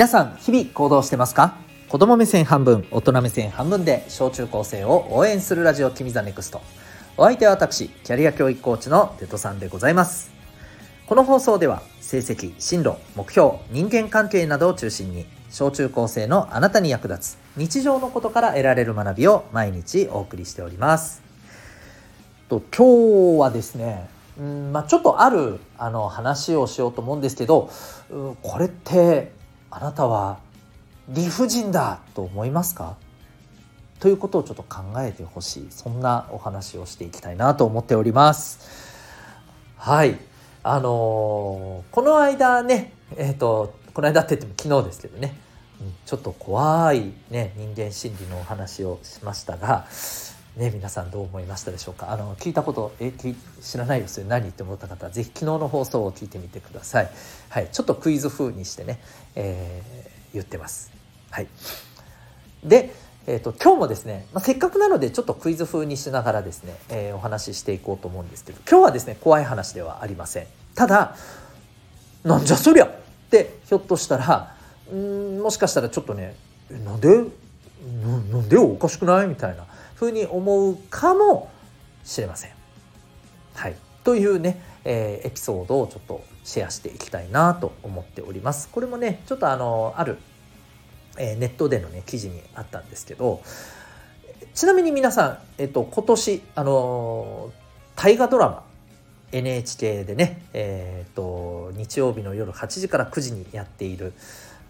皆さん日々行動してますか？子供目線半分大人目線半分で小中高生を応援するラジオ君 the NEXT。お相手は私キャリア教育コーチのデトさんでございます。この放送では成績進路目標人間関係などを中心に小中高生のあなたに役立つ日常のことから得られる学びを毎日お送りしております。と今日はですねうんまあ、ちょっとあるあの話をしようと思うんですけど、うん、これってあなたは理不尽だと思いますか？ということをちょっと考えてほしい。そんなお話をしていきたいなと思っております。はい。あのー、この間ねえっ、ー、とこの間って言っても昨日ですけどね。ちょっと怖いね人間心理のお話をしましたがね、皆さんどう思いましたでしょうか？あの聞いたことえ知らないですよ。何って思った方は是非昨日の放送を聞いてみてください、はい、ちょっとクイズ風にしてね、えー、言ってます。はい。で、えーと、今日もですね、まあ、せっかくなのでちょっとクイズ風にしながらですね、えー、お話ししていこうと思うんですけど今日はですね怖い話ではありません。ただなんじゃそりゃ？ってひょっとしたらんもしかしたらちょっとねなんで？なんでおかしくない？みたいな。ふうに思うかもしれません。はい、というね、えー、エピソードをちょっとシェアしていきたいなと思っております。これもねちょっとあのある、えー、ネットでのね記事にあったんですけどちなみに皆さん、えっと、今年あの大河ドラマ NHK でね、えーと、日曜日の夜8時から9時にやっている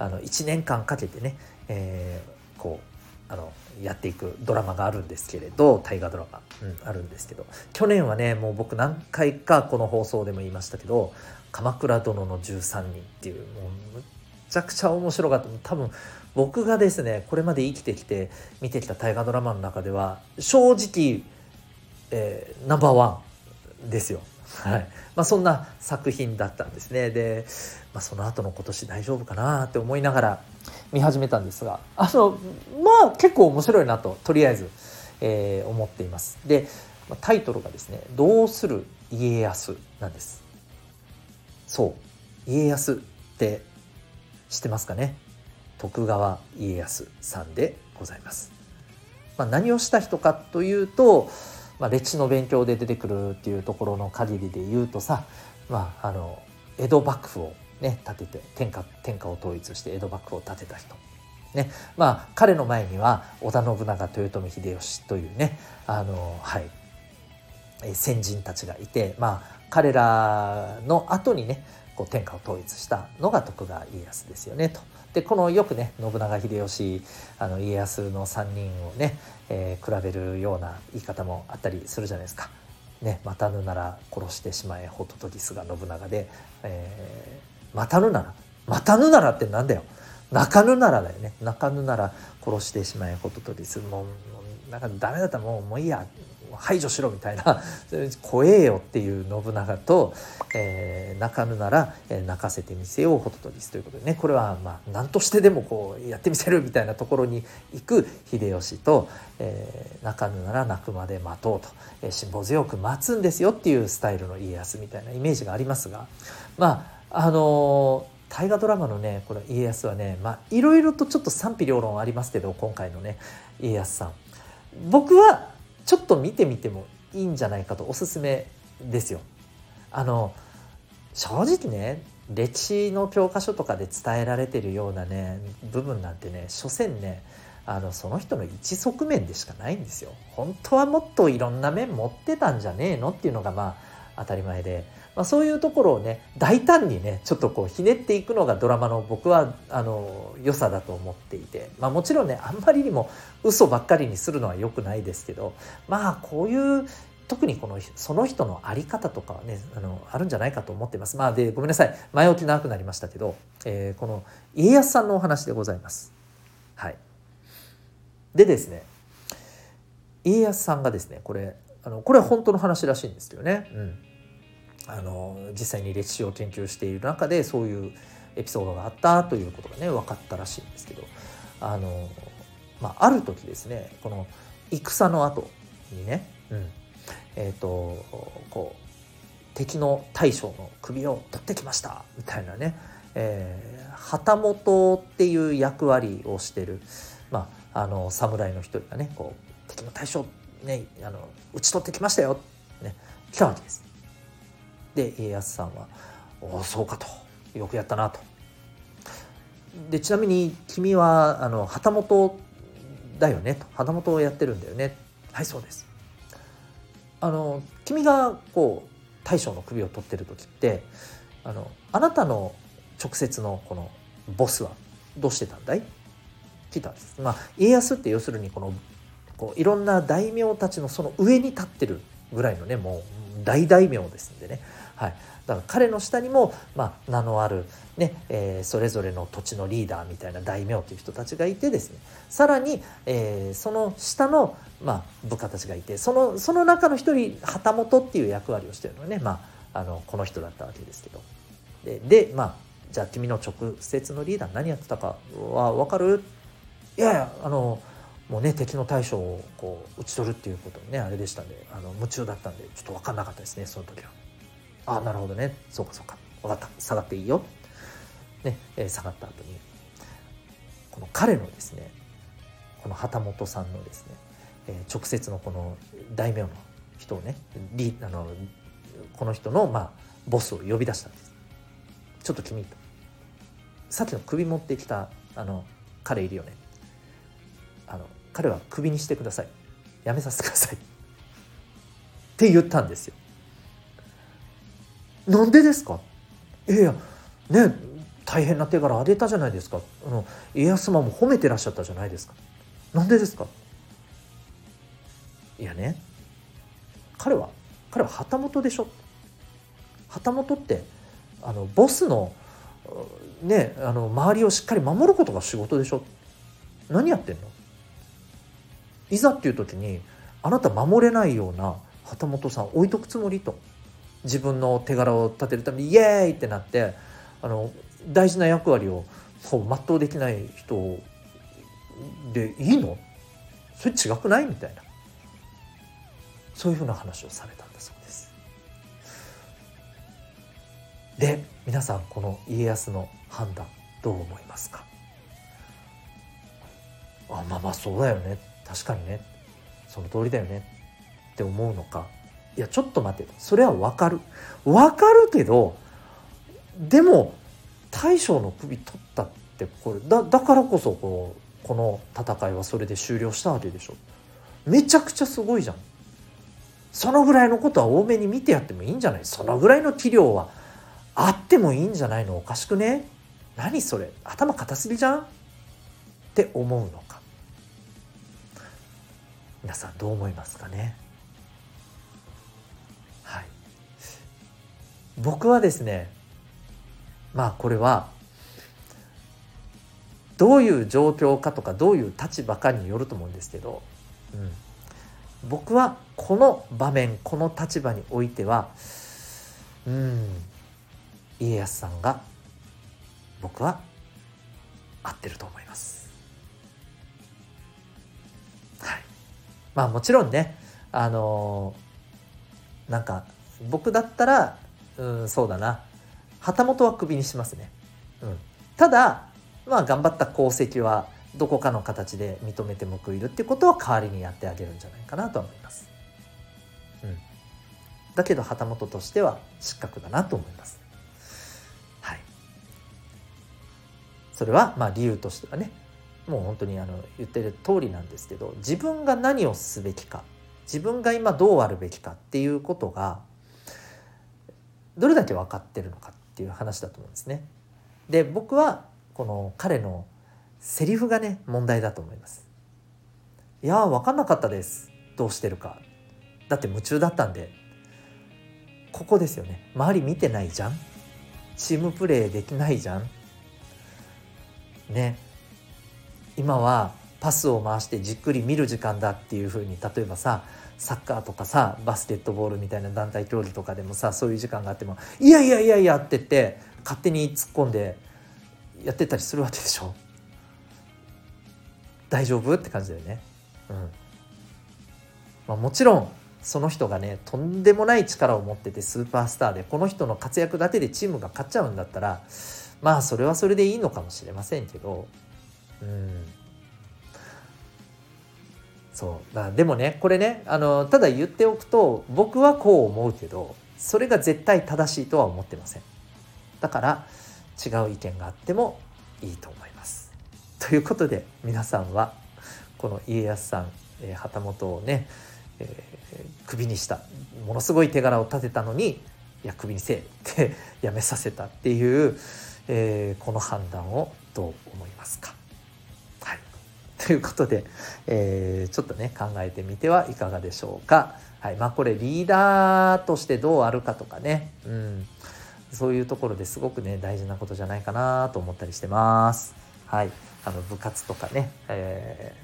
あの1年間かけてね、えー、こうあのやっていくドラマがあるんですけれど大河ドラマ、うん、あるんですけど。去年はねもう僕何回かこの放送でも言いましたけど「鎌倉殿の13人」っていうもうむちゃくちゃ面白かった。多分僕がですねこれまで生きてきて見てきた大河ドラマの中では正直、えー、ナンバーワンですよ。はい。まあ、そんな作品だったんですね。で、まあ、その後の今年大丈夫かなって思いながら見始めたんですがあのまあ結構面白いなととりあえず、えー、思っています。でタイトルがですね「どうする家康」なんです。そう。家康って知ってますかね？徳川家康さんでございます、まあ、何をした人かというとまあ、歴史の勉強で出てくるっていうところの限りで言うとさ、まあ、あの江戸幕府をね立てて天下天下を統一して江戸幕府を建てた人。ねまあ、彼の前には織田信長豊臣秀吉というねあの、はい、先人たちがいて、まあ、彼らの後にねこう天下を統一したのが徳川家康ですよね。と。でこのよくね信長秀吉あの家康の3人をね、えー、比べるような言い方もあったりするじゃないですか。ね、待たぬなら殺してしまえホトトギスが信長で、えー、待たぬなら。待たぬならってなんだよ。泣かぬならだよね。泣かぬなら殺してしまえホトトギス。もうなんかダメだったらもうもういいや。排除しろみたいな 怖えよっていう信長と、えー、泣かぬなら、えー、泣かせてみせようホトトギスということでね。これはまあ何としてでもこうやってみせるみたいなところに行く秀吉と、えー、泣かぬなら泣くまで待とうと、えー、辛抱強く待つんですよっていうスタイルの家康みたいなイメージがありますが。まああのー大河ドラマのねこの家康はねまあいろいろとちょっと賛否両論ありますけど今回のね家康さん。僕はちょっと見てみてもいいんじゃないかとおすすめですよ。あの正直ね歴史の教科書とかで伝えられてるようなね部分なんてね所詮ねあのその人の一側面でしかないんですよ。本当はもっといろんな面持ってたんじゃねえのっていうのがまあ当たり前で、まあ、そういうところをね大胆にねちょっとこうひねっていくのがドラマの僕はあの良さだと思っていて、まあ、もちろんねあんまりにも嘘ばっかりにするのは良くないですけどまあこういう特にこのその人の在り方とかはねあのあるんじゃないかと思ってます。まあでごめんなさい前置き長くなりましたけど、えー、この家康さんのお話でございます。はい、でですね家康さんがですねこれあのこれは本当の話らしいんですよね。うんあの実際に歴史を研究している中でそういうエピソードがあったということがね分かったらしいんですけどあの、まあ、ある時ですねこの戦の後にね、うんえーと、こう敵の大将の首を取ってきましたみたいなね、えー、旗本っていう役割をしてる、まあ、あの侍の一人がねこう敵の大将ねあの討ち取ってきましたよ、ね、来たわけです。で家康さんは「おおそうか」と「よくやったな」と。でちなみに君はあの旗本だよねと。旗本をやってるんだよね。はいそうです。あの君がこう大将の首を取ってる時ってあのあなたの直接のこのボスはどうしてたんだい？聞いたんです。まあ、家康って要するにこのこういろんな大名たちのその上に立ってるぐらいのねもう大大名ですんでね、はい、だから彼の下にも、まあ、名のあるね、えー、それぞれの土地のリーダーみたいな大名という人たちがいてですね。さらに、えー、その下の、まあ、部下たちがいてそのその中の一人旗本っていう役割をしてるのはね、まあ、あのこの人だったわけですけど。ででまあじゃあ君の直接のリーダー何やってたかは分かる？いやいやあのもうね敵の大将をこう討ち取るっていうことにねあれでしたんであの夢中だったんでちょっと分かんなかったですねその時は。あなるほどね。そうかそうか。分かった。下がっていいよ。ね、えー、下がった後にこの彼のですねこの旗本さんのですね、えー、直接のこの大名の人をねリあのこの人のまあボスを呼び出したんです。ちょっと君とさっきの首持ってきたあの彼いるよね。あの彼は首にしてください。やめさせてください。って言ったんですよ。なんでですか？いやいやね大変な手柄あげたじゃないですか。あの家康様も褒めてらっしゃったじゃないですか。なんでですか？いやね彼は彼は旗本でしょ。旗本ってあのボスのねあの周りをしっかり守ることが仕事でしょ。何やってんの？いざっていう時にあなた守れないような旗本さん置いとくつもりと。自分の手柄を立てるためにイエーイってなってあの大事な役割をこう全うできない人でいいの？それ違くない？みたいな。そういうふうな話をされたんだそうです。で皆さんこの家康の判断どう思いますか？あまあまあそうだよね。確かにね。その通りだよね。って思うのか？いやちょっと待って。それは分かる。分かるけどでも大将の首取ったってこれだだからこそこうこの戦いはそれで終了したわけでしょ。めちゃくちゃすごいじゃん。そのぐらいのことは多めに見てやってもいいんじゃない？そのぐらいの器量はあってもいいんじゃないの？おかしくね？何それ？頭固すぎじゃん？って思うのか。皆さんどう思いますかね？僕はですねまあこれはどういう状況かとかどういう立場かによると思うんですけど、うん、僕はこの場面この立場においてはうん家康さんが僕は合ってると思います。はい、まあもちろんねあのー、なんか僕だったらうんそうだな旗本はクビにしますね。うん、ただまあ頑張った功績はどこかの形で認めて報いるっていうことは代わりにやってあげるんじゃないかなと思います。うん、だけど旗本としては失格だなと思います。はい。それはまあ理由としてはねもう本当にあの言ってる通りなんですけど自分が何をすべきか自分が今どうあるべきかっていうことがどれだけ分かってるのかっていう話だと思うんですね。で僕はこの彼のセリフがね問題だと思います。いや分かんなかったですどうしてるか。だって夢中だったんでここですよね周り見てないじゃんチームプレーできないじゃんね今はパスを回してじっくり見る時間だっていうふうに例えばさサッカーとかさバスケットボールみたいな団体競技とかでもさそういう時間があっても「いやいやいやいや」ってって勝手に突っ込んでやってたりするわけでしょ。大丈夫って感じだよね。うん。まあ、もちろんその人がねとんでもない力を持っててスーパースターでこの人の活躍だけでチームが勝っちゃうんだったらまあそれはそれでいいのかもしれませんけどうん。そう。だでもねこれねあのただ言っておくと僕はこう思うけどそれが絶対正しいとは思ってません。だから違う意見があってもいいと思います。ということで皆さんはこの家康さん、えー、旗本をね、えー、首にしたものすごい手柄を立てたのにいや首にせえってやめさせたっていう、えー、この判断をどう思いますか。ということで、えー、ちょっとね考えてみてはいかがでしょうか。はいまあ、これリーダーとしてどうあるかとかね、うん、そういうところですごくね大事なことじゃないかなと思ったりしてます。はい、あの部活とかね、え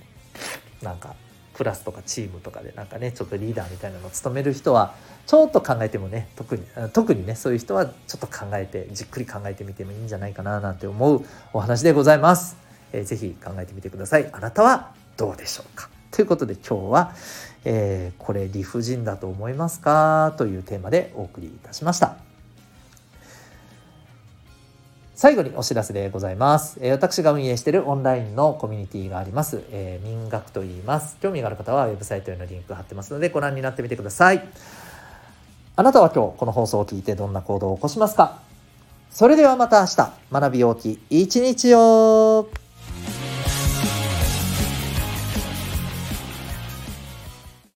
ー、なんかクラスとかチームとかでなんかねちょっとリーダーみたいなのを務める人はちょっと考えてもね特に特にねそういう人はちょっと考えてじっくり考えてみてもいいんじゃないかななんて思うお話でございます。えー、ぜひ考えてみてください。あなたはどうでしょうか？ということで今日は、えー、これ理不尽だと思いますか？というテーマでお送りいたしました。最後にお知らせでございます。えー、私が運営しているオンラインのコミュニティがあります。えー、民学と言います。興味がある方はウェブサイトへのリンク貼ってますのでご覧になってみてください。あなたは今日この放送を聞いてどんな行動を起こしますか？それではまた明日学び大きい一日を